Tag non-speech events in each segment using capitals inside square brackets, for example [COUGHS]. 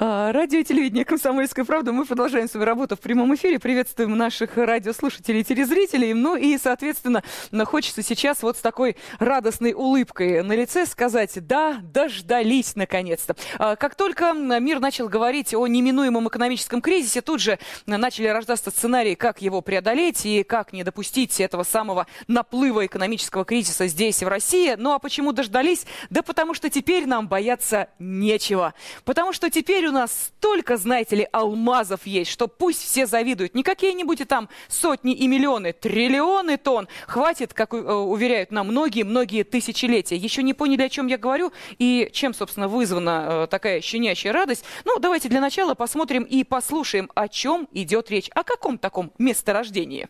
А, радио и телевидение «Комсомольская правда». Мы продолжаем свою работу в прямом эфире. Приветствуем наших радиослушателей и телезрителей. Ну и, соответственно, хочется сейчас вот с такой радостной улыбкой на лице сказать «Да, дождались наконец-то». А, как только мир начал говорить о неминуемом экономическом кризисе, тут же начали рождаться сценарии, как его преодолеть и как не допустить этого самого наплыва экономического кризиса здесь, в России. Ну а почему дождались? Да потому что теперь нам бояться нечего. Потому что теперь у нас столько, знаете ли, алмазов есть, что пусть все завидуют. Не какие-нибудь там сотни и миллионы, триллионы тонн. Хватит, как э, уверяют нам многие-многие тысячелетия. Еще не поняли, о чем я говорю и чем, собственно, вызвана э, такая щенячья радость. Ну, давайте для начала посмотрим и послушаем, о чем идет речь. О каком таком месторождении?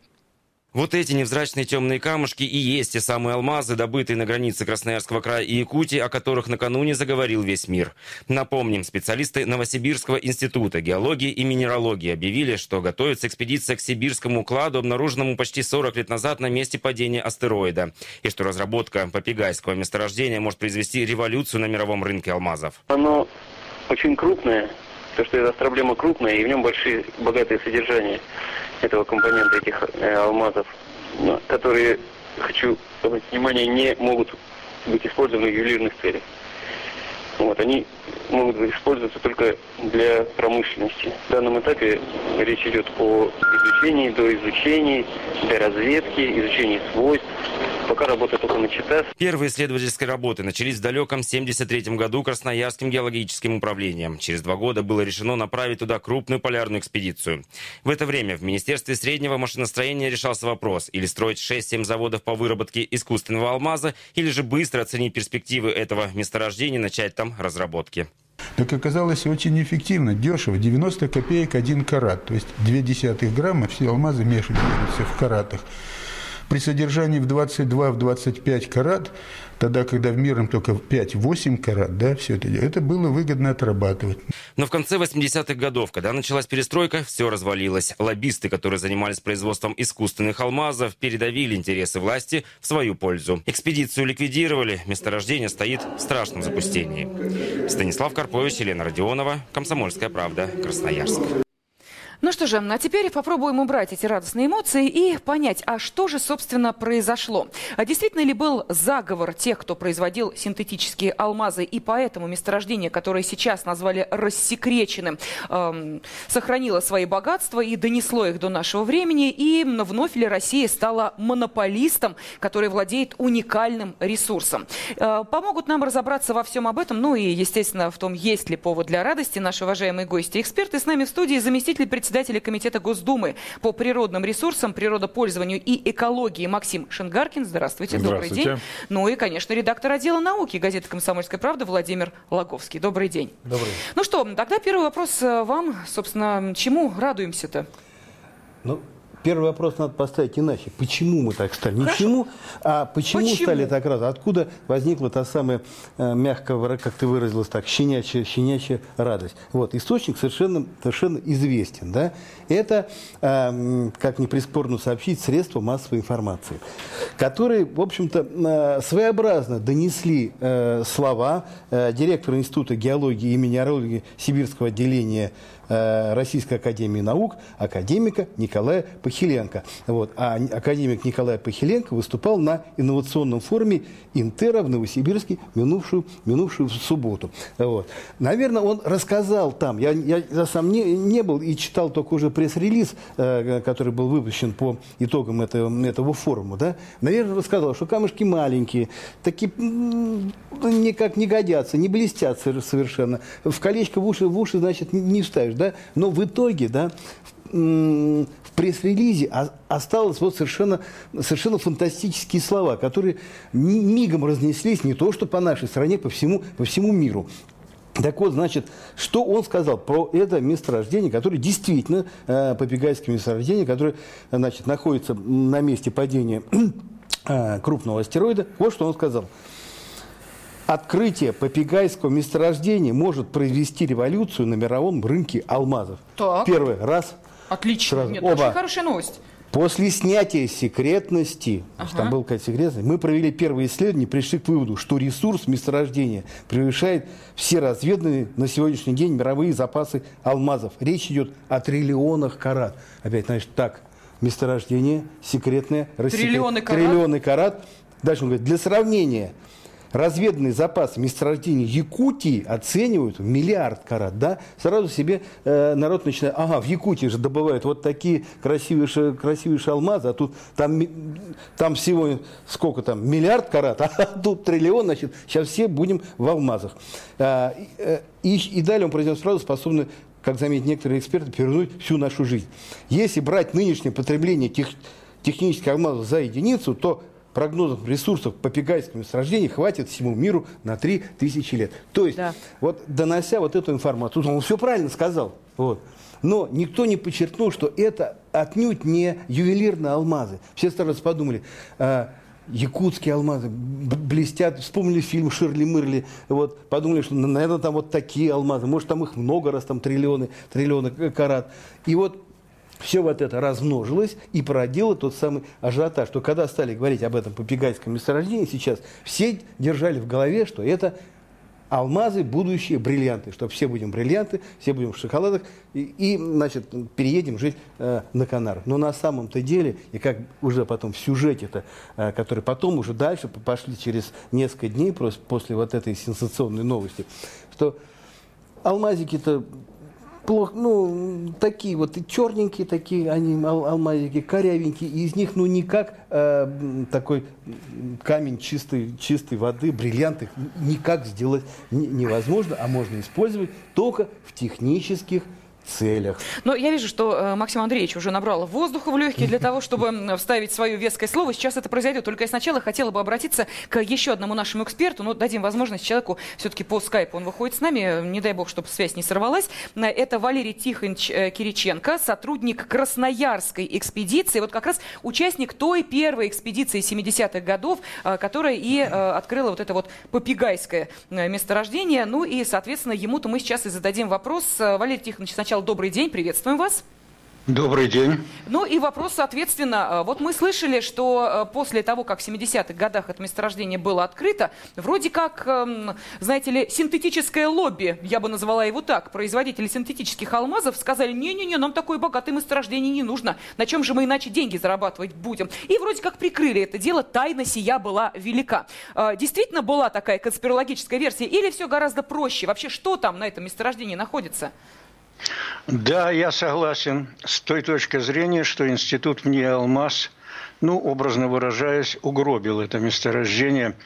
Вот эти невзрачные темные камушки и есть те самые алмазы, добытые на границе Красноярского края и Якутии, о которых накануне заговорил весь мир. Напомним, специалисты Новосибирского института геологии и минералогии объявили, что готовится экспедиция к сибирскому кладу, обнаруженному почти 40 лет назад на месте падения астероида, и что разработка попегайского месторождения может произвести революцию на мировом рынке алмазов. Оно очень крупное, то, что эта проблема крупная, и в нем большие, богатые содержания этого компонента, этих э, алмазов, которые, хочу обратить внимание, не могут быть использованы в ювелирных целях. Вот, они могут использоваться только для промышленности. В данном этапе речь идет о изучении, до изучения, для разведки, изучении свойств, Пока работа только начата. Первые исследовательские работы начались в далеком 73 году Красноярским геологическим управлением. Через два года было решено направить туда крупную полярную экспедицию. В это время в Министерстве среднего машиностроения решался вопрос или строить 6-7 заводов по выработке искусственного алмаза, или же быстро оценить перспективы этого месторождения и начать там разработки. Так оказалось очень эффективно, дешево, 90 копеек один карат, то есть 0,2 грамма, все алмазы мешаются в каратах. При содержании в 22-25 карат, тогда, когда в мирном только 5-8 карат, да, все это, это было выгодно отрабатывать. Но в конце 80-х годов, когда началась перестройка, все развалилось. Лоббисты, которые занимались производством искусственных алмазов, передавили интересы власти в свою пользу. Экспедицию ликвидировали, месторождение стоит в страшном запустении. Станислав Карпович, Елена Родионова, «Комсомольская правда», Красноярск. Ну что же, а теперь попробуем убрать эти радостные эмоции и понять, а что же, собственно, произошло. А действительно ли был заговор тех, кто производил синтетические алмазы, и поэтому месторождение, которое сейчас назвали рассекреченным, эм, сохранило свои богатства и донесло их до нашего времени, и вновь ли Россия стала монополистом, который владеет уникальным ресурсом. Э, помогут нам разобраться во всем об этом, ну и, естественно, в том, есть ли повод для радости наши уважаемые гости. Эксперты с нами в студии, заместитель председателя председателя Комитета Госдумы по природным ресурсам, природопользованию и экологии Максим Шингаркин. Здравствуйте, Здравствуйте. добрый день. Ну и, конечно, редактор отдела науки газеты «Комсомольская правда» Владимир Логовский. Добрый день. Добрый день. Ну что, тогда первый вопрос э, вам. Собственно, чему радуемся-то? Ну, Первый вопрос надо поставить иначе. Почему мы так стали? Хорошо. Ничему, а почему, почему стали так раз? Откуда возникла та самая, э, мягко, как ты выразилась так, щенячья, щенячья радость? Вот, источник совершенно, совершенно известен. Да? Это, э, как не приспорно сообщить, средства массовой информации, которые, в общем-то, э, своеобразно донесли слова директора Института геологии и минералогии Сибирского отделения Российской Академии Наук академика Николая Похиленко. Вот. А академик Николай Похиленко выступал на инновационном форуме Интера в Новосибирске минувшую, минувшую субботу. Вот. Наверное, он рассказал там, я, я, я сам не, не был и читал только уже пресс-релиз, э, который был выпущен по итогам этого, этого форума. Да? Наверное, рассказал, что камушки маленькие, такие никак не годятся, не блестят совершенно. В колечко в уши, в уши значит, не вставишь да, но в итоге, да, в пресс-релизе осталось вот совершенно, совершенно фантастические слова, которые мигом разнеслись не то что по нашей стране, по всему, по всему миру. Так вот, значит, что он сказал про это месторождение, которое действительно, э, Попегайское месторождение, которое, значит, находится на месте падения [CLEARS THROAT] э, крупного астероида. Вот что он сказал. Открытие попегайского месторождения может произвести революцию на мировом рынке алмазов. Так. Первый раз. Отлично. Сразу. Нет, Оба. очень хорошая новость. После снятия секретности, ага. там была какая-то секретность, мы провели первые исследования, пришли к выводу, что ресурс месторождения превышает все разведанные на сегодняшний день мировые запасы алмазов. Речь идет о триллионах карат. Опять, значит, так, месторождение секретное, триллионы карат. триллионы карат. Дальше он говорит, для сравнения – разведанный запас месторождений Якутии оценивают в миллиард карат, да, сразу себе э, народ начинает, ага, в Якутии же добывают вот такие красивые, красивые алмазы, а тут там, там всего сколько там, миллиард карат, [LAUGHS] а тут триллион, значит, сейчас все будем в алмазах. А, э, и, и далее он произнес фразу, способную как заметят некоторые эксперты, перевернуть всю нашу жизнь. Если брать нынешнее потребление тех, технических алмазов за единицу, то прогнозов ресурсов по пегайскому месторождению хватит всему миру на 3000 лет. То есть, да. вот донося вот эту информацию, он все правильно сказал. Вот. Но никто не подчеркнул, что это отнюдь не ювелирные алмазы. Все сразу подумали, э, якутские алмазы блестят. Вспомнили фильм Ширли Мырли, вот, подумали, что, наверное, там вот такие алмазы. Может, там их много раз, там триллионы, триллионы карат. И вот все вот это размножилось и породило тот самый ажиотаж, что когда стали говорить об этом попегайском месторождении, сейчас все держали в голове, что это алмазы, будущие бриллианты, что все будем бриллианты, все будем в шоколадах и, и значит, переедем жить э, на Канарах. Но на самом-то деле, и как уже потом в сюжете-то, э, который потом уже дальше пошли через несколько дней после, после вот этой сенсационной новости, что алмазики-то плохо, ну, такие вот и черненькие такие, они ал алмазики, корявенькие, и из них, ну, никак э, такой камень чистой, чистой воды, бриллианты никак сделать невозможно, а можно использовать только в технических целях. Но я вижу, что э, Максим Андреевич уже набрал воздуха в легкие для того, чтобы вставить свое веское слово. Сейчас это произойдет. Только я сначала хотела бы обратиться к еще одному нашему эксперту. Но дадим возможность человеку все-таки по скайпу. Он выходит с нами. Не дай бог, чтобы связь не сорвалась. Это Валерий Тихонович э, Кириченко, сотрудник Красноярской экспедиции. Вот как раз участник той первой экспедиции 70-х годов, э, которая и открыла вот это вот попигайское месторождение. Ну и, соответственно, ему-то мы сейчас и зададим вопрос. Валерий Тихонович, сначала сначала добрый день, приветствуем вас. Добрый день. Ну и вопрос, соответственно, э, вот мы слышали, что э, после того, как в 70-х годах это месторождение было открыто, вроде как, эм, знаете ли, синтетическое лобби, я бы назвала его так, производители синтетических алмазов сказали, не-не-не, нам такое богатое месторождение не нужно, на чем же мы иначе деньги зарабатывать будем? И вроде как прикрыли это дело, тайна сия была велика. Э, действительно была такая конспирологическая версия или все гораздо проще? Вообще, что там на этом месторождении находится? Да, я согласен с той точки зрения, что институт мне «Алмаз» ну, образно выражаясь, угробил это месторождение.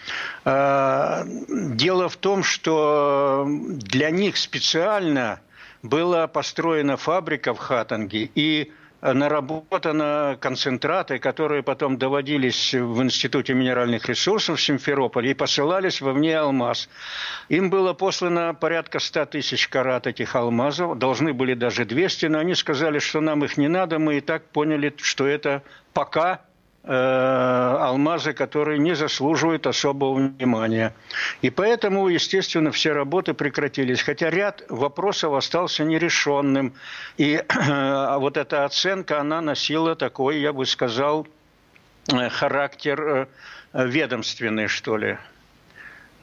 А, дело в том, что для них специально была построена фабрика в Хатанге, и наработаны концентраты, которые потом доводились в Институте минеральных ресурсов в Симферополе и посылались во вне алмаз. Им было послано порядка 100 тысяч карат этих алмазов, должны были даже 200, но они сказали, что нам их не надо, мы и так поняли, что это пока Э, алмазы, которые не заслуживают особого внимания. И поэтому, естественно, все работы прекратились. Хотя ряд вопросов остался нерешенным. И э, [CLEARS THROAT] вот эта оценка, она носила такой, я бы сказал, э, характер ведомственный, что ли.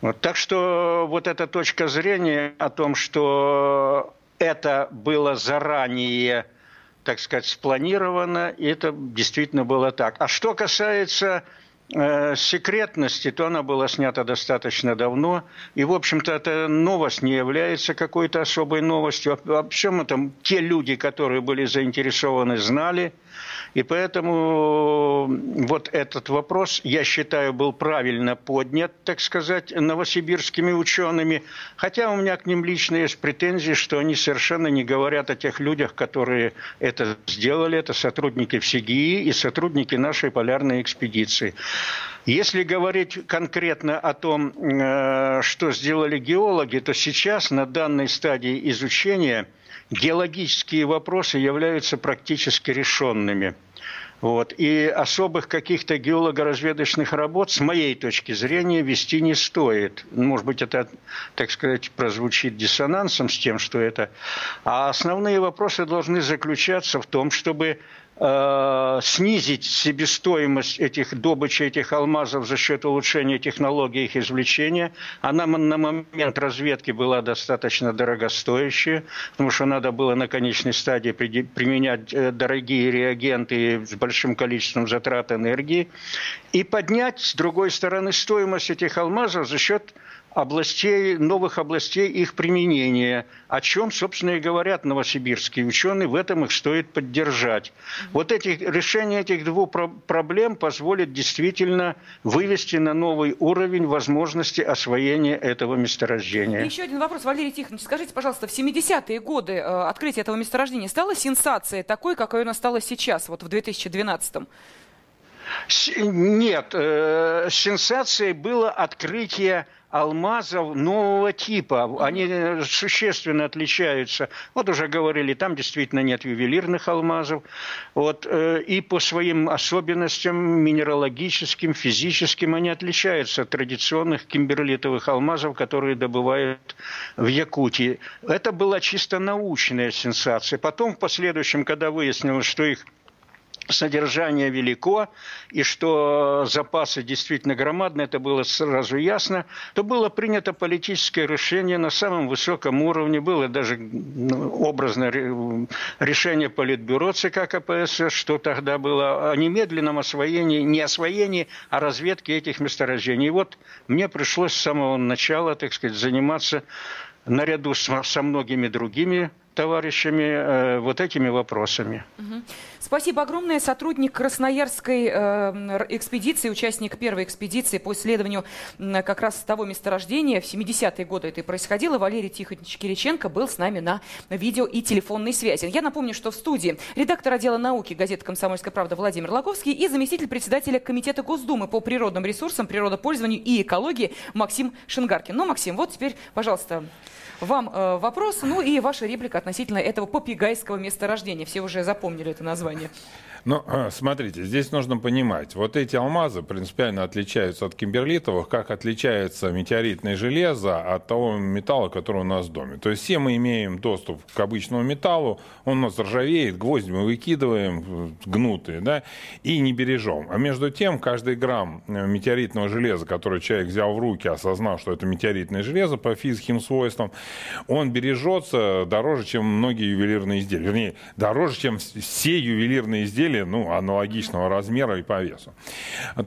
Вот. Так что вот эта точка зрения о том, что это было заранее так сказать, спланировано, и это действительно было так. А что касается э, секретности, то она была снята достаточно давно. И, в общем-то, эта новость не является какой-то особой новостью. Вообще, это те люди, которые были заинтересованы, знали – и поэтому вот этот вопрос, я считаю, был правильно поднят, так сказать, новосибирскими учеными. Хотя у меня к ним лично есть претензии, что они совершенно не говорят о тех людях, которые это сделали. Это сотрудники ВСИГИИ и сотрудники нашей полярной экспедиции. Если говорить конкретно о том, э, что сделали геологи, то сейчас на данной стадии изучения – геологические вопросы являются практически решенными. Вот. И особых каких-то геолого-разведочных работ, с моей точки зрения, вести не стоит. Может быть, это, так сказать, прозвучит диссонансом с тем, что это. А основные вопросы должны заключаться в том, чтобы э, снизить себестоимость этих добычи этих алмазов за счет улучшения технологий их извлечения. Она на момент разведки была достаточно дорогостоящая, потому что надо было на конечной стадии применять э, дорогие реагенты с большим количеством затрат энергии и поднять, с другой стороны, стоимость этих алмазов за счет областей, новых областей их применения, о чем, собственно, и говорят новосибирские ученые, в этом их стоит поддержать. Вот эти, решение этих двух проблем позволит действительно вывести на новый уровень возможности освоения этого месторождения. еще один вопрос, Валерий Тихонович, скажите, пожалуйста, в 70-е годы э, открытие этого месторождения стало сенсацией такой, какой оно стало сейчас, вот в 2012-м? Нет, э, сенсацией было открытие алмазов нового типа. Они существенно отличаются. Вот уже говорили, там действительно нет ювелирных алмазов. Вот, э, и по своим особенностям минералогическим, физическим они отличаются от традиционных кимберлитовых алмазов, которые добывают в Якутии. Это была чисто научная сенсация. Потом в последующем, когда выяснилось, что их содержание велико, и что запасы действительно громадны, это было сразу ясно, то было принято политическое решение на самом высоком уровне, было даже ну, образное решение Политбюро ЦК КПСС, что тогда было о немедленном освоении, не освоении, а разведке этих месторождений. И вот мне пришлось с самого начала, так сказать, заниматься наряду со многими другими товарищами э, вот этими вопросами. Спасибо огромное. Сотрудник Красноярской э, экспедиции, участник первой экспедиции по исследованию как раз того месторождения. В 70-е годы это и происходило. Валерий Тихонович Кириченко был с нами на видео и телефонной связи. Я напомню, что в студии редактор отдела науки газеты «Комсомольская правда» Владимир Логовский и заместитель председателя Комитета Госдумы по природным ресурсам, природопользованию и экологии Максим Шингаркин. Ну, Максим, вот теперь, пожалуйста, вам э, вопрос, ну и ваша реплика относительно этого попигайского месторождения. Все уже запомнили это название. Ну, смотрите, здесь нужно понимать, вот эти алмазы принципиально отличаются от кимберлитовых, как отличается метеоритное железо от того металла, который у нас в доме. То есть все мы имеем доступ к обычному металлу, он у нас ржавеет, гвозди мы выкидываем, гнутые, да, и не бережем. А между тем, каждый грамм э, метеоритного железа, который человек взял в руки, осознав, что это метеоритное железо по физическим свойствам, он бережется дороже, чем многие ювелирные изделия. Вернее, дороже, чем все ювелирные изделия, изделия ну, аналогичного размера и по весу.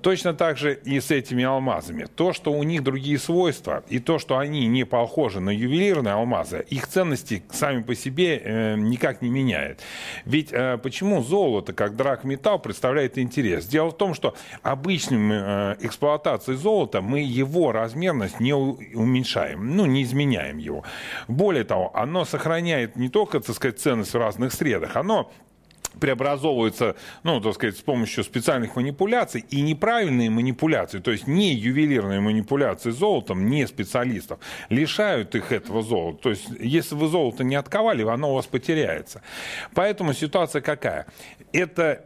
Точно так же и с этими алмазами. То, что у них другие свойства, и то, что они не похожи на ювелирные алмазы, их ценности сами по себе э, никак не меняет. Ведь э, почему золото, как драгметалл, представляет интерес? Дело в том, что обычным э, эксплуатацией золота мы его размерность не уменьшаем, ну, не изменяем его. Более того, оно сохраняет не только, так сказать, ценность в разных средах, оно преобразовываются, ну, так сказать, с помощью специальных манипуляций и неправильные манипуляции, то есть не ювелирные манипуляции золотом, не специалистов, лишают их этого золота. То есть, если вы золото не отковали, оно у вас потеряется. Поэтому ситуация какая? Это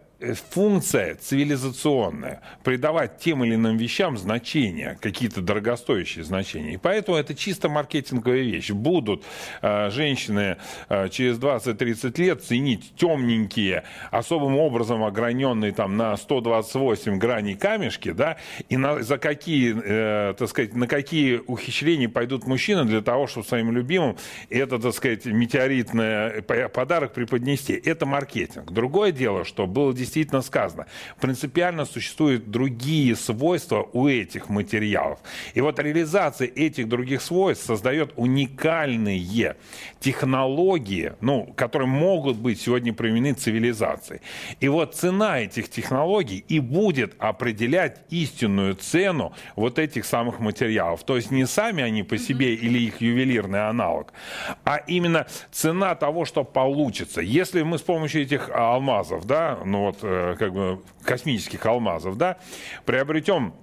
функция цивилизационная, придавать тем или иным вещам значения, какие-то дорогостоящие значения. И поэтому это чисто маркетинговая вещь. Будут э, женщины э, через 20-30 лет ценить темненькие, особым образом ограненные там на 128 граней камешки, да, и на, за какие, э, так сказать, на какие ухищрения пойдут мужчины для того, чтобы своим любимым это, так сказать, метеоритный подарок преподнести. Это маркетинг. Другое дело, что было действительно сказано. Принципиально существуют другие свойства у этих материалов. И вот реализация этих других свойств создает уникальные технологии, ну, которые могут быть сегодня применены цивилизацией. И вот цена этих технологий и будет определять истинную цену вот этих самых материалов. То есть не сами они по себе или их ювелирный аналог, а именно цена того, что получится. Если мы с помощью этих алмазов, да, ну вот вот, э, как бы космических алмазов, да, приобретем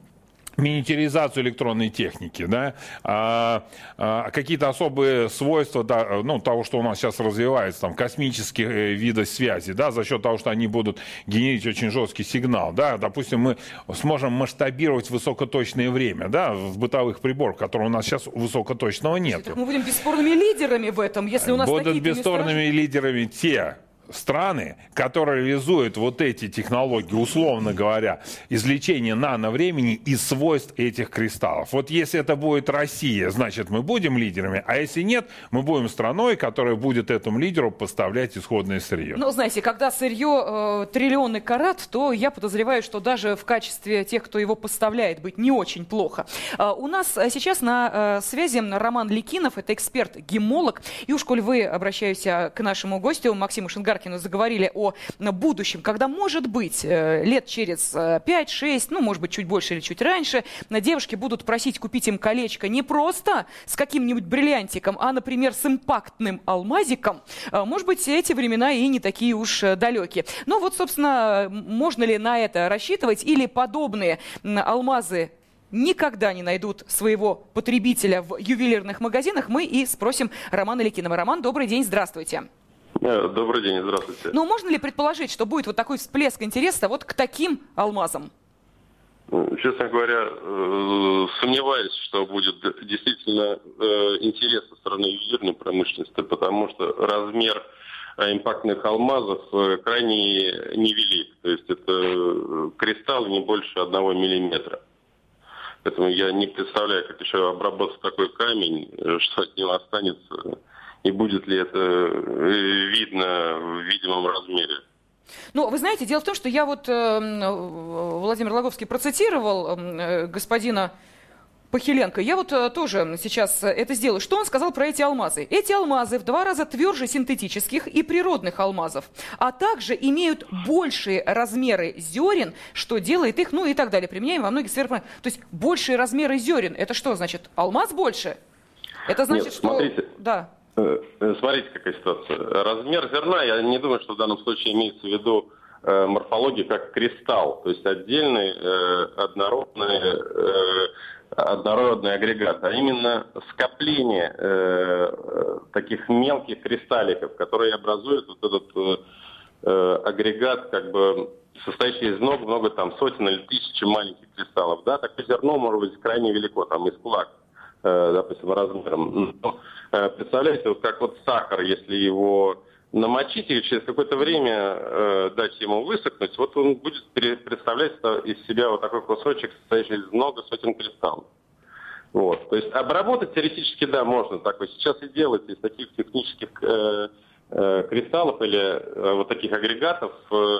миниатюризацию электронной техники, да, а, а, какие-то особые свойства да, ну, того, что у нас сейчас развивается, там, космические э, виды связи, да, за счет того, что они будут генерить очень жесткий сигнал, да, допустим, мы сможем масштабировать высокоточное время, да, в бытовых приборах, которые у нас сейчас высокоточного нет. Мы будем бесспорными лидерами в этом, если у нас Будут бесспорными лидерами те, страны, которые реализуют вот эти технологии, условно говоря, извлечение нановремени и свойств этих кристаллов. Вот если это будет Россия, значит мы будем лидерами, а если нет, мы будем страной, которая будет этому лидеру поставлять исходное сырье. Ну, знаете, когда сырье э, триллионный карат, то я подозреваю, что даже в качестве тех, кто его поставляет, быть не очень плохо. Э, у нас сейчас на э, связи Роман Ликинов, это эксперт-гемолог. И уж, коль вы обращаюсь к нашему гостю Максиму Шингару, Гаркину заговорили о будущем, когда, может быть, э, лет через 5-6, ну, может быть, чуть больше или чуть раньше, девушки будут просить купить им колечко не просто с каким-нибудь бриллиантиком, а, например, с импактным алмазиком, э, может быть, эти времена и не такие уж э, далекие. Но вот, собственно, можно ли на это рассчитывать или подобные алмазы никогда не найдут своего потребителя в ювелирных магазинах, мы и спросим Романа Ликинова. Роман, добрый день, здравствуйте. Э, добрый день, здравствуйте. Ну, можно ли предположить, что будет вот такой всплеск интереса вот к таким алмазам? Ну, честно говоря, э, сомневаюсь, что будет действительно э, интерес со стороны ювелирной промышленности, потому что размер импактных алмазов крайне невелик. То есть это кристалл не больше одного миллиметра. Поэтому я не представляю, как еще обработать такой камень, что от него останется и будет ли это э, видно в видимом размере. Ну, вы знаете, дело в том, что я вот, э, Владимир Логовский процитировал э, господина Похиленко. Я вот э, тоже сейчас это сделаю. Что он сказал про эти алмазы? Эти алмазы в два раза тверже синтетических и природных алмазов, а также имеют большие размеры зерен, что делает их, ну и так далее. Применяем во многих сферах. То есть большие размеры зерен. Это что значит? Алмаз больше? Это значит, Нет, смотрите. что... Да. Э, э, смотрите, какая ситуация. Размер зерна, я не думаю, что в данном случае имеется в виду э, морфология как кристалл, то есть отдельный однородный, однородный агрегат, а именно скопление таких мелких кристалликов, которые образуют вот этот агрегат, как бы состоящий из много-много там сотен или тысяч маленьких кристаллов. Да, такое зерно может быть крайне велико, там из кулак допустим, размером. Но, э, представляете, вот как вот сахар, если его намочить и через какое-то время э, дать ему высохнуть, вот он будет представлять из себя вот такой кусочек, состоящий из много сотен кристаллов. Вот. То есть обработать теоретически, да, можно такой. Сейчас и делать из таких технических э, э, кристаллов или э, вот таких агрегатов э, Э,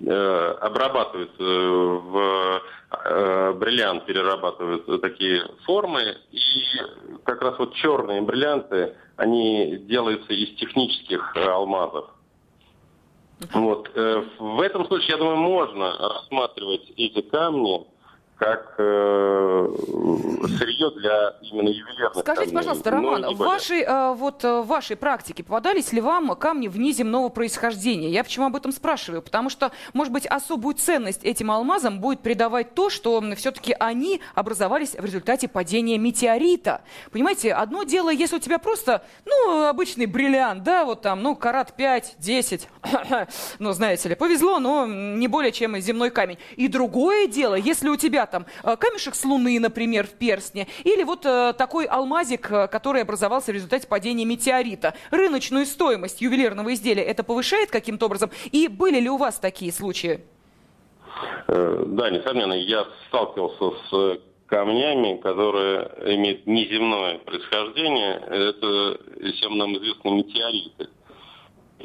обрабатывают э, в э, бриллиант, перерабатывают такие формы, и как раз вот черные бриллианты, они делаются из технических алмазов. Вот. В этом случае, я думаю, можно рассматривать эти камни как э, сырье для именно ювелирных Скажите, камней. пожалуйста, Роман, в вашей, э, вот, э, в вашей практике попадались ли вам камни внеземного происхождения? Я почему об этом спрашиваю? Потому что, может быть, особую ценность этим алмазам будет придавать то, что все-таки они образовались в результате падения метеорита. Понимаете, одно дело, если у тебя просто, ну, обычный бриллиант, да, вот там, ну, карат 5, 10, [CLEARS THROAT] ну, знаете ли, повезло, но не более чем земной камень. И другое дело, если у тебя там э, камешек с Луны, например, в перстне, или вот э, такой алмазик, э, который образовался в результате падения метеорита. Рыночную стоимость ювелирного изделия это повышает каким-то образом? И были ли у вас такие случаи? Да, несомненно, я сталкивался с камнями, которые имеют неземное происхождение. Это всем нам известны метеориты.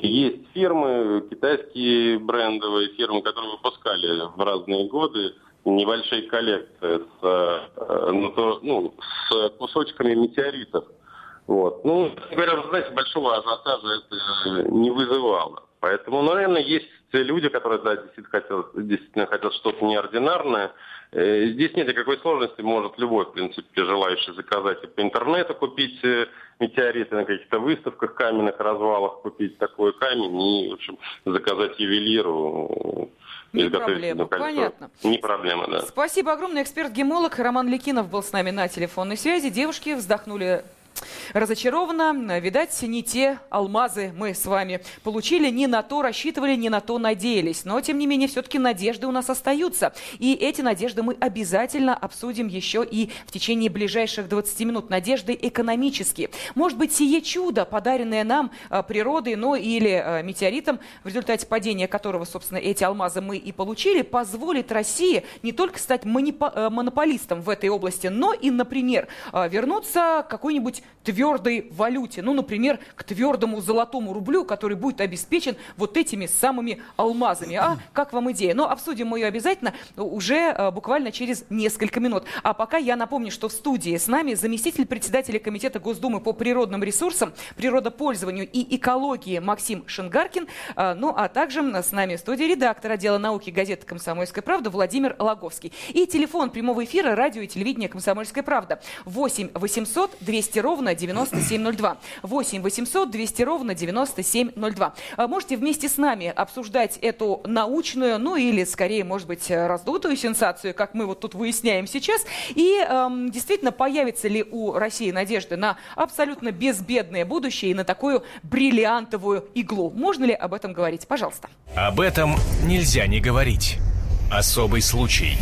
Есть фирмы, китайские брендовые фирмы, которые выпускали в разные годы небольшие коллекции с, э, ну, ну, с кусочками метеоритов. Вот. Ну, говоря, вы знаете, большого ажиотажа это не вызывало. Поэтому, наверное, есть люди, которые да, действительно хотят, действительно хотят что-то неординарное. Э, здесь нет никакой сложности, может любой, в принципе, желающий заказать и по интернету купить э, метеориты на каких-то выставках, каменных развалах купить такой камень и, в общем, заказать ювелиру не проблема, понятно. Не проблема, да. Спасибо огромное. Эксперт-гемолог Роман Ликинов был с нами на телефонной связи. Девушки вздохнули разочарована. Видать, не те алмазы мы с вами получили, не на то рассчитывали, не на то надеялись. Но, тем не менее, все-таки надежды у нас остаются. И эти надежды мы обязательно обсудим еще и в течение ближайших 20 минут. Надежды экономические. Может быть, сие чудо, подаренное нам а, природой, но или а, метеоритом, в результате падения которого, собственно, эти алмазы мы и получили, позволит России не только стать э, монополистом в этой области, но и, например, а, вернуться к какой-нибудь твердой валюте. Ну, например, к твердому золотому рублю, который будет обеспечен вот этими самыми алмазами. А [CLEARS THROAT] как вам идея? Но обсудим мы ее обязательно уже э, буквально через несколько минут. А пока я напомню, что в студии с нами заместитель председателя Комитета Госдумы по природным ресурсам, природопользованию и экологии Максим Шингаркин. Э, ну, а также с нами в студии редактор отдела науки газеты «Комсомольская правда» Владимир Логовский. И телефон прямого эфира радио и телевидения «Комсомольская правда» 8 800 200 ровно 9702. 8 800 200 ровно 9702. А можете вместе с нами обсуждать эту научную, ну или скорее, может быть, раздутую сенсацию, как мы вот тут выясняем сейчас. И эм, действительно, появится ли у России надежды на абсолютно безбедное будущее и на такую бриллиантовую иглу? Можно ли об этом говорить? Пожалуйста. Об этом нельзя не говорить. Особый случай.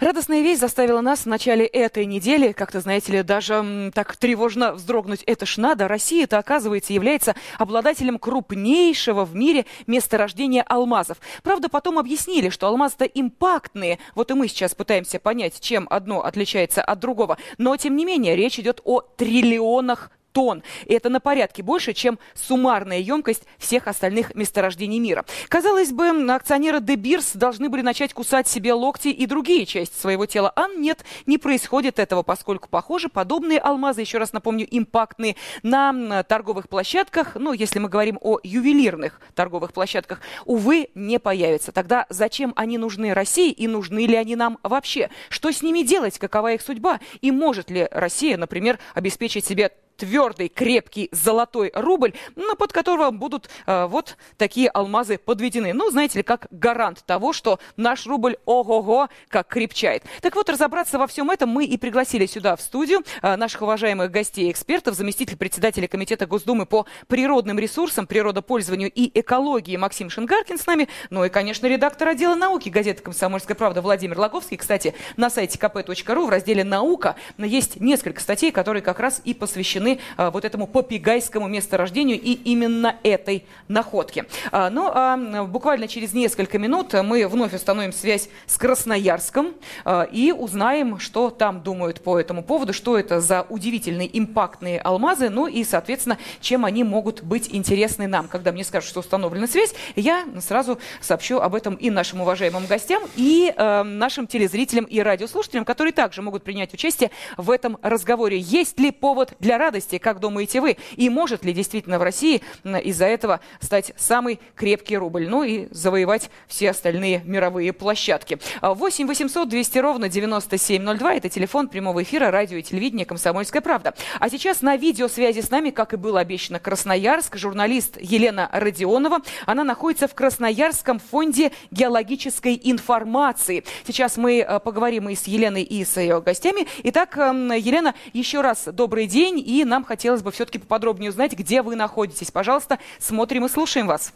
Радостная весть заставила нас в начале этой недели, как-то, знаете ли, даже так тревожно вздрогнуть. Это ж надо. Россия, это оказывается, является обладателем крупнейшего в мире месторождения алмазов. Правда, потом объяснили, что алмазы-то импактные. Вот и мы сейчас пытаемся понять, чем одно отличается от другого. Но, тем не менее, речь идет о триллионах тонн. И это на порядке больше, чем суммарная емкость всех остальных месторождений мира. Казалось бы, акционеры De Beers должны были начать кусать себе локти и другие части своего тела. А нет, не происходит этого, поскольку, похоже, подобные алмазы, еще раз напомню, импактные, на торговых площадках, ну, если мы говорим о ювелирных торговых площадках, увы, не появятся. Тогда зачем они нужны России и нужны ли они нам вообще? Что с ними делать? Какова их судьба? И может ли Россия, например, обеспечить себе твердый, крепкий золотой рубль, ну, под которого будут э, вот такие алмазы подведены. Ну, знаете ли, как гарант того, что наш рубль ого-го как крепчает. Так вот, разобраться во всем этом мы и пригласили сюда, в студию, э, наших уважаемых гостей экспертов, заместитель председателя Комитета Госдумы по природным ресурсам, природопользованию и экологии Максим Шингаркин с нами, ну и, конечно, редактор отдела науки газеты «Комсомольская правда» Владимир Логовский. Кстати, на сайте kp.ru в разделе «Наука» есть несколько статей, которые как раз и посвящены посвящены а, вот этому попигайскому месторождению и именно этой находке. А, ну, а буквально через несколько минут мы вновь установим связь с Красноярском а, и узнаем, что там думают по этому поводу, что это за удивительные импактные алмазы, ну и, соответственно, чем они могут быть интересны нам. Когда мне скажут, что установлена связь, я сразу сообщу об этом и нашим уважаемым гостям, и э, нашим телезрителям и радиослушателям, которые также могут принять участие в этом разговоре. Есть ли повод для радости? Радости, как думаете вы? И может ли действительно в России из-за этого стать самый крепкий рубль? Ну и завоевать все остальные мировые площадки. 8 800 200 ровно 9702. Это телефон прямого эфира радио и телевидения «Комсомольская правда». А сейчас на видеосвязи с нами, как и было обещано, Красноярск, журналист Елена Родионова. Она находится в Красноярском фонде геологической информации. Сейчас мы э, поговорим и с Еленой, и с ее гостями. Итак, эм, Елена, еще раз добрый день и нам хотелось бы все-таки поподробнее узнать, где вы находитесь. Пожалуйста, смотрим и слушаем вас.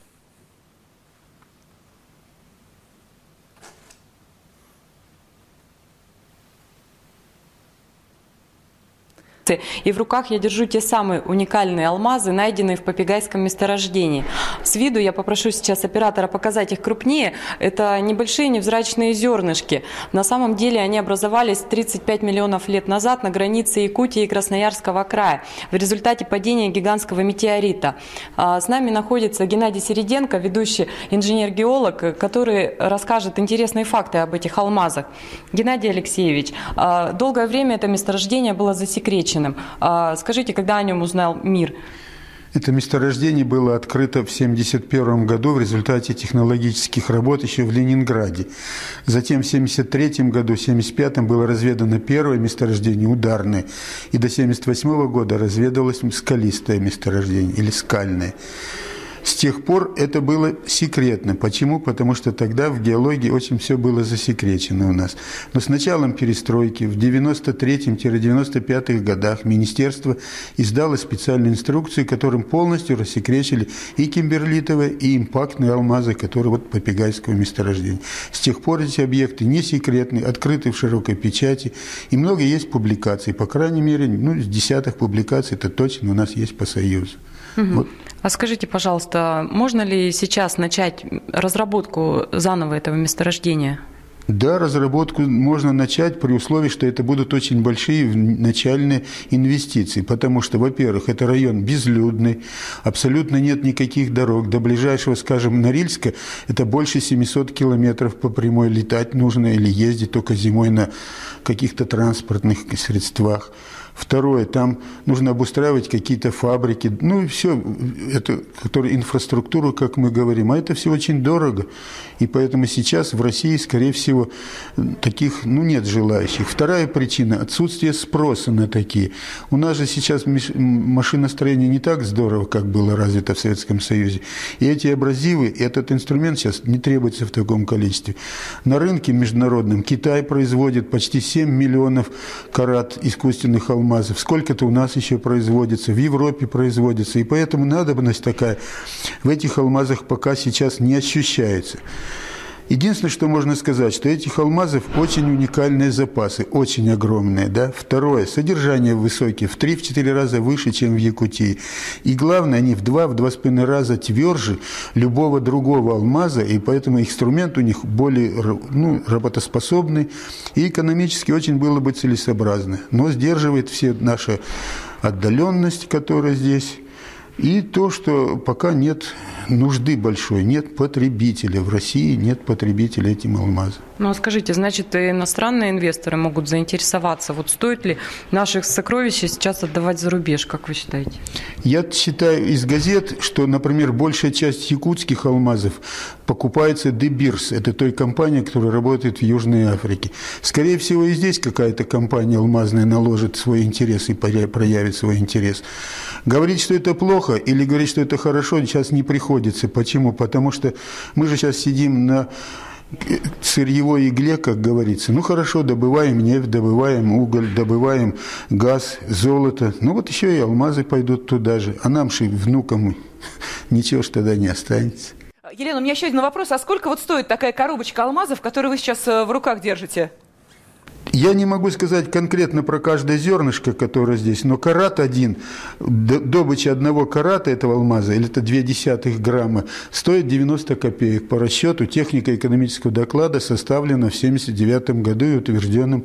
И в руках я держу те самые уникальные алмазы, найденные в Попегайском месторождении. С виду я попрошу сейчас оператора показать их крупнее. Это небольшие невзрачные зернышки. На самом деле они образовались 35 миллионов лет назад на границе Якутии и Красноярского края в результате падения гигантского метеорита. А, с нами находится Геннадий Середенко, ведущий инженер-геолог, который расскажет интересные факты об этих алмазах. Геннадий Алексеевич, а, долгое время это месторождение было засекречено отмеченным. А скажите, когда о нем узнал мир? Это месторождение было открыто в 1971 году в результате технологических работ еще в Ленинграде. Затем в 1973 году, в 1975 было разведано первое месторождение, ударное, и до 1978 года разведывалось скалистое месторождение или скальное. С тех пор это было секретно. Почему? Потому что тогда в геологии очень все было засекречено у нас. Но с началом перестройки в 93-95 годах министерство издало специальную инструкцию, которым полностью рассекречили и кимберлитовые, и импактные алмазы, которые вот Попегайского месторождения. С тех пор эти объекты не секретны, открыты в широкой печати, и много есть публикаций. По крайней мере, ну, с десятых публикаций это точно у нас есть по Союзу. Угу. Вот. А скажите, пожалуйста, можно ли сейчас начать разработку заново этого месторождения? Да, разработку можно начать при условии, что это будут очень большие начальные инвестиции, потому что, во-первых, это район безлюдный, абсолютно нет никаких дорог. До ближайшего, скажем, Норильска это больше 700 километров по прямой летать нужно или ездить только зимой на каких-то транспортных средствах. Второе, там нужно обустраивать какие-то фабрики, ну и все, это, которые инфраструктуру, как мы говорим, а это все очень дорого. И поэтому сейчас в России, скорее всего, таких, ну, нет желающих. Вторая причина – отсутствие спроса на такие. У нас же сейчас машиностроение не так здорово, как было развито в Советском Союзе. И эти абразивы, этот инструмент сейчас не требуется в таком количестве. На рынке международном Китай производит почти 7 миллионов карат искусственных алмазов алмазов, сколько-то у нас еще производится, в Европе производится, и поэтому надобность такая в этих алмазах пока сейчас не ощущается. Единственное, что можно сказать, что этих алмазов очень уникальные запасы, очень огромные. Да? Второе, содержание высокие, в 3-4 раза выше, чем в Якутии. И главное, они в 2-2,5 раза тверже любого другого алмаза, и поэтому инструмент у них более ну, работоспособный и экономически очень было бы целесообразно. Но сдерживает все наша отдаленность, которая здесь, и то, что пока нет нужды большой, нет потребителя. В России нет потребителя этим алмазом. Ну, а скажите, значит, иностранные инвесторы могут заинтересоваться. Вот стоит ли наших сокровищ сейчас отдавать за рубеж, как вы считаете? Я считаю из газет, что, например, большая часть якутских алмазов покупается Дебирс. Это той компания, которая работает в Южной Африке. Скорее всего, и здесь какая-то компания алмазная наложит свой интерес и проявит свой интерес. Говорить, что это плохо или говорить, что это хорошо, сейчас не приходится. Почему? Потому что мы же сейчас сидим на сырьевой игле, как говорится. Ну хорошо, добываем нефть, добываем уголь, добываем газ, золото. Ну вот еще и алмазы пойдут туда же. А нам же, внукам, [LAUGHS] ничего ж тогда не останется. Елена, у меня еще один вопрос. А сколько вот стоит такая коробочка алмазов, которую вы сейчас э, в руках держите? Я не могу сказать конкретно про каждое зернышко, которое здесь, но карат один, добыча одного карата этого алмаза, или это две десятых грамма, стоит 90 копеек. По расчету техника экономического доклада составлена в 1979 году и утвержденным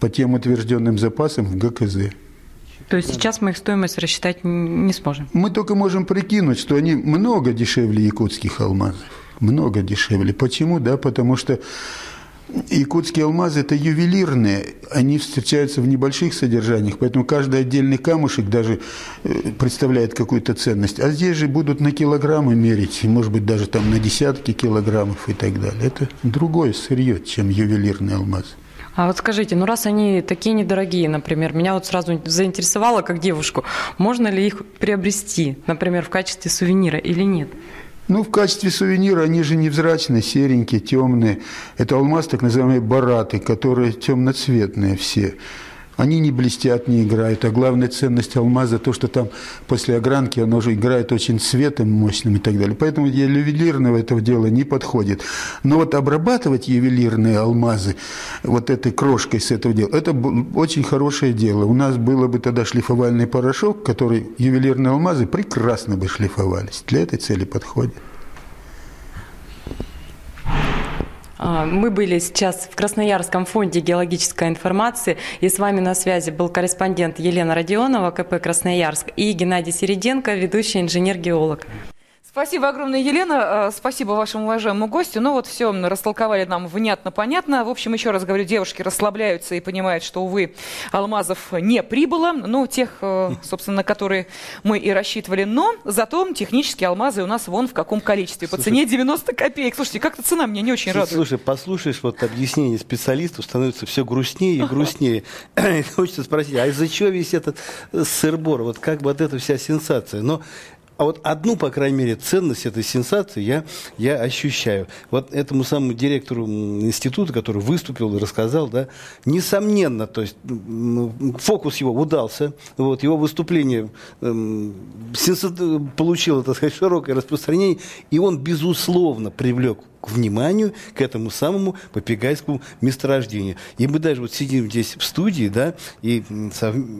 по тем утвержденным запасам в ГКЗ. То есть сейчас мы их стоимость рассчитать не сможем? Мы только можем прикинуть, что они много дешевле якутских алмазов. Много дешевле. Почему? Да, потому что Якутские алмазы – это ювелирные, они встречаются в небольших содержаниях, поэтому каждый отдельный камушек даже э, представляет какую-то ценность. А здесь же будут на килограммы мерить, может быть, даже там на десятки килограммов и так далее. Это другое сырье, чем ювелирный алмаз. А вот скажите, ну раз они такие недорогие, например, меня вот сразу заинтересовало как девушку, можно ли их приобрести, например, в качестве сувенира или нет? Ну, в качестве сувенира они же невзрачные, серенькие, темные. Это алмаз, так называемые бараты, которые темноцветные все. Они не блестят, не играют. А главная ценность алмаза то, что там после огранки оно уже играет очень цветом мощным и так далее. Поэтому для ювелирного этого дела не подходит. Но вот обрабатывать ювелирные алмазы вот этой крошкой с этого дела, это очень хорошее дело. У нас было бы тогда шлифовальный порошок, который ювелирные алмазы прекрасно бы шлифовались. Для этой цели подходит. А, мы были сейчас в Красноярском фонде геологической информации, и с вами на связи был корреспондент Елена Родионова, КП «Красноярск», и Геннадий Середенко, ведущий инженер-геолог. Спасибо огромное, Елена. Э, спасибо вашему уважаемому гостю. Ну вот все растолковали нам внятно-понятно. В общем, еще раз говорю, девушки расслабляются и понимают, что, увы, алмазов не прибыло. Ну, тех, э, [LAUGHS] собственно, на которые мы и рассчитывали. Но зато технические алмазы у нас вон в каком количестве. По цене 90 копеек. Слушайте, как-то цена меня не очень радует. Слушай, послушаешь вот объяснение специалистов, становится все грустнее и [LAUGHS] грустнее. [COUGHS] Хочется спросить, а из-за чего весь этот сырбор? Вот как бы от этого вся сенсация? Но А вот одну, по крайней мере, ценность этой сенсации я, я ощущаю. Вот этому самому директору института, который выступил и рассказал, да, несомненно, то есть фокус его удался, вот, его выступление эм, получило, так сказать, широкое распространение, и он, безусловно, привлек к вниманию к этому самому попегайскому месторождению. И мы даже вот сидим здесь в студии, да, и,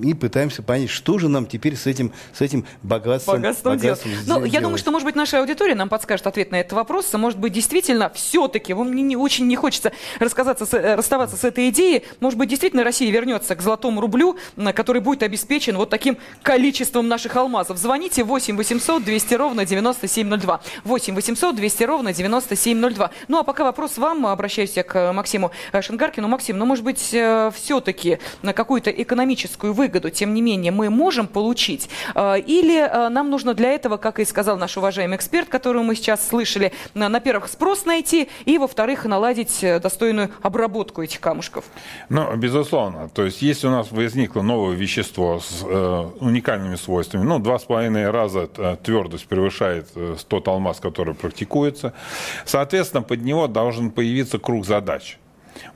и пытаемся понять, что же нам теперь с этим, с этим богатством, богатством, богатством делать. Ну, я думаю, что, может быть, наша аудитория нам подскажет ответ на этот вопрос. Может быть, действительно, все-таки, мне не, очень не хочется рассказаться с, э, расставаться с этой идеей. Может быть, действительно, Россия вернется к золотому рублю, который будет обеспечен вот таким количеством наших алмазов. Звоните 8 800 200 ровно 9702. 8 800 200 ровно 9702. 02. Ну, а пока вопрос вам, обращаюсь я к Максиму Шенгаркину. Максим, ну, может быть, э, все-таки на какую-то экономическую выгоду, тем не менее, мы можем получить? Э, или э, нам нужно для этого, как и сказал наш уважаемый эксперт, которого мы сейчас слышали, на первых спрос найти, и, во-вторых, наладить достойную обработку этих камушков? Ну, безусловно. То есть, если у нас возникло новое вещество с э, уникальными свойствами, ну, два с половиной раза твердость превышает тот алмаз, который практикуется, соответственно, Соответственно, под него должен появиться круг задач.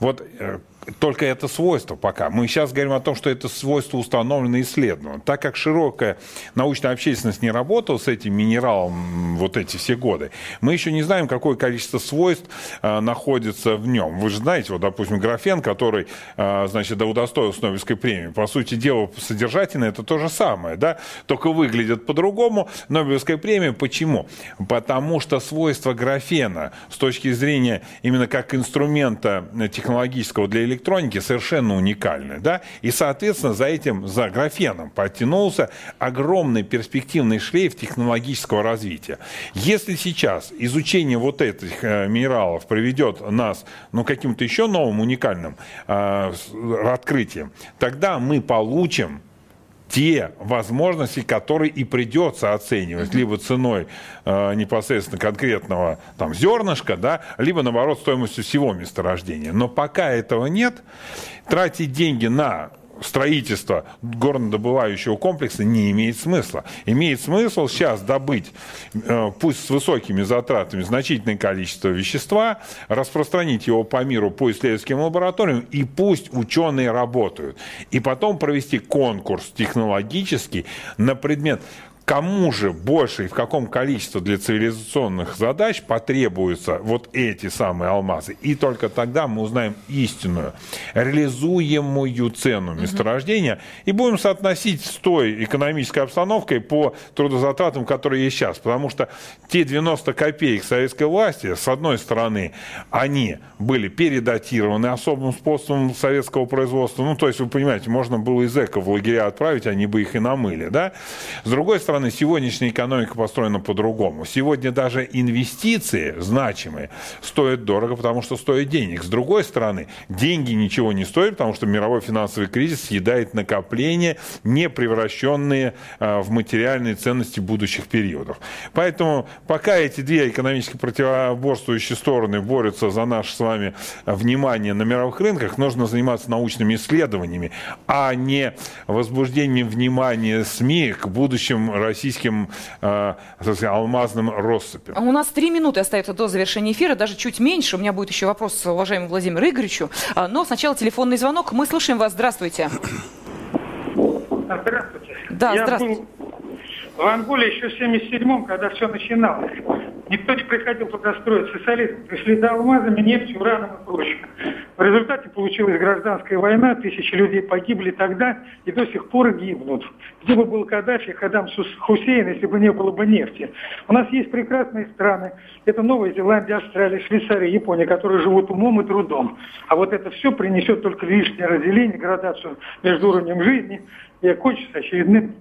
Вот э, только это свойство пока. Мы сейчас говорим о том, что это свойство установлено и исследовано. Так как широкая научная общественность не работала с этим минералом вот эти все годы, мы еще не знаем, какое количество свойств э, находится в нем. Вы же знаете, вот, допустим, графен, который, э, значит, удостоился Нобелевской премии. По сути дела, содержательно это то же самое, да, только выглядит по-другому. Нобелевская премия почему? Потому что свойства графена с точки зрения именно как инструмента технологического для электроники электроники совершенно уникальны. Да? И, соответственно, за этим, за графеном подтянулся огромный перспективный шлейф технологического развития. Если сейчас изучение вот этих э, минералов приведет нас ну, каким-то еще новым уникальным э, открытиям, тогда мы получим те возможности, которые и придется оценивать, либо ценой э, непосредственно конкретного там, зернышка, да, либо, наоборот, стоимостью всего месторождения. Но пока этого нет, тратить деньги на строительство горнодобывающего комплекса не имеет смысла. Имеет смысл сейчас добыть, э, пусть с высокими затратами, значительное количество вещества, распространить его по миру по исследовательским лабораториям, и пусть ученые работают. И потом провести конкурс технологический на предмет кому же больше и в каком количестве для цивилизационных задач потребуются вот эти самые алмазы. И только тогда мы узнаем истинную, реализуемую цену месторождения и будем соотносить с той экономической обстановкой по трудозатратам, которые есть сейчас. Потому что те 90 копеек советской власти, с одной стороны, они были передатированы особым способом советского производства. Ну, то есть, вы понимаете, можно было из эко в лагеря отправить, они бы их и намыли. Да? С другой стороны, стороны, сегодняшняя экономика построена по-другому. Сегодня даже инвестиции значимые стоят дорого, потому что стоят денег. С другой стороны, деньги ничего не стоят, потому что мировой финансовый кризис съедает накопления, не превращенные а, в материальные ценности будущих периодов. Поэтому пока эти две экономически противоборствующие стороны борются за наше с вами внимание на мировых рынках, нужно заниматься научными исследованиями, а не возбуждением внимания СМИ к будущим российским э, сказать, алмазным россыпям. У нас три минуты остается до завершения эфира, даже чуть меньше. У меня будет еще вопрос уважаемому Владимиру Игоревичу. А, но сначала телефонный звонок. Мы слушаем вас. Здравствуйте. Здравствуйте. Да, Я здравствуйте. Был в Анголе еще в 77-м, когда все начиналось, никто не приходил туда строить социализм. Пришли за алмазами, нефтью, ураном и прочим. В результате получилась гражданская война, тысячи людей погибли тогда и до сих пор гибнут. Где бы был Каддафи, Хадам Хусейн, если бы не было бы нефти? У нас есть прекрасные страны. Это Новая Зеландия, Австралия, Швейцария, Япония, которые живут умом и трудом. А вот это все принесет только лишнее разделение, градацию между уровнем жизни и окончится очередным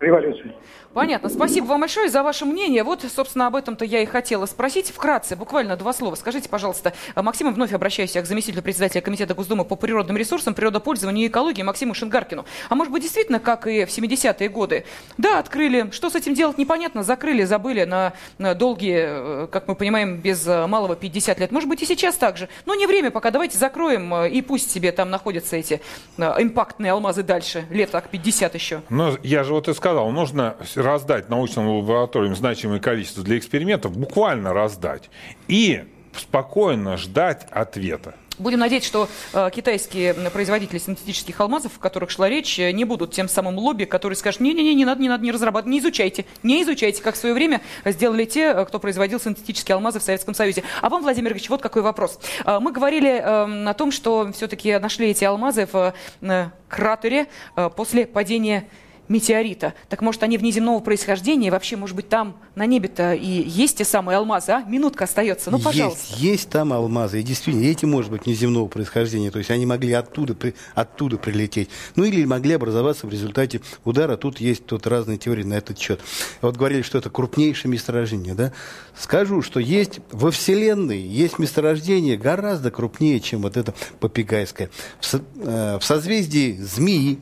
революции. Понятно. Спасибо вам большое за ваше мнение. Вот, собственно, об этом-то я и хотела спросить. Вкратце, буквально два слова. Скажите, пожалуйста, Максим, вновь обращаюсь к заместителю председателя Комитета Госдумы по природным ресурсам, природопользованию и экологии Максиму Шингаркину. А может быть, действительно, как и в 70-е годы, да, открыли, что с этим делать непонятно, закрыли, забыли на, на долгие, э, как мы понимаем, без э, малого 50 лет. Может быть, и сейчас так же. Но не время пока, давайте закроем, э, и пусть себе там находятся эти импактные алмазы дальше, лет так 50 еще. Ну, я же вот и сказал, нужно раздать научным лабораториям значимое количество для экспериментов, буквально раздать, и спокойно ждать ответа. Будем надеяться, что э, китайские производители синтетических алмазов, о которых шла речь, э, не будут тем самым лобби, которые скажут, не-не-не, не надо, не надо, не разрабатывать, не изучайте, не изучайте, как в свое время сделали те, э, кто производил синтетические алмазы в Советском Союзе. А вам, Владимир Ильич, вот какой вопрос. Э, мы говорили э, о том, что все-таки нашли эти алмазы в э, кратере э, после падения метеорита. Так может, они внеземного происхождения? Вообще, может быть, там на небе-то и есть те самые алмазы, а? Минутка остается. Ну, пожалуйста. Есть, есть там алмазы. И действительно, эти, может быть, внеземного происхождения. То есть они могли оттуда, при, оттуда прилететь. Ну, или могли образоваться в результате удара. Тут есть тут разные теории на этот счет. Вот говорили, что это крупнейшее месторождение, да? Скажу, что есть во Вселенной, есть месторождение гораздо крупнее, чем вот это Попегайское. В, э, в созвездии Змеи,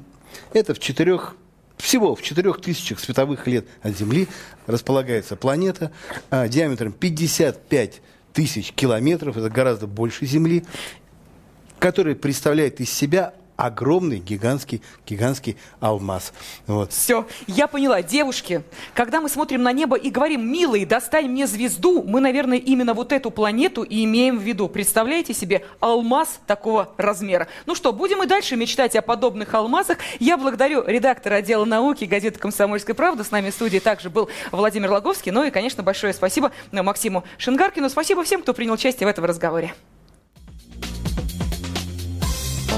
это в четырех всего в 4000 световых лет от Земли располагается планета а, диаметром 55 тысяч километров, это гораздо больше Земли, которая представляет из себя огромный гигантский, гигантский алмаз. Вот. Все, я поняла. Девушки, когда мы смотрим на небо и говорим, милый, достань мне звезду, мы, наверное, именно вот эту планету и имеем в виду. Представляете себе алмаз такого размера? Ну что, будем и дальше мечтать о подобных алмазах. Я благодарю редактора отдела науки газеты «Комсомольская правда». С нами в студии также был Владимир Логовский. Ну и, конечно, большое спасибо Максиму Шингаркину. Спасибо всем, кто принял участие в этом разговоре.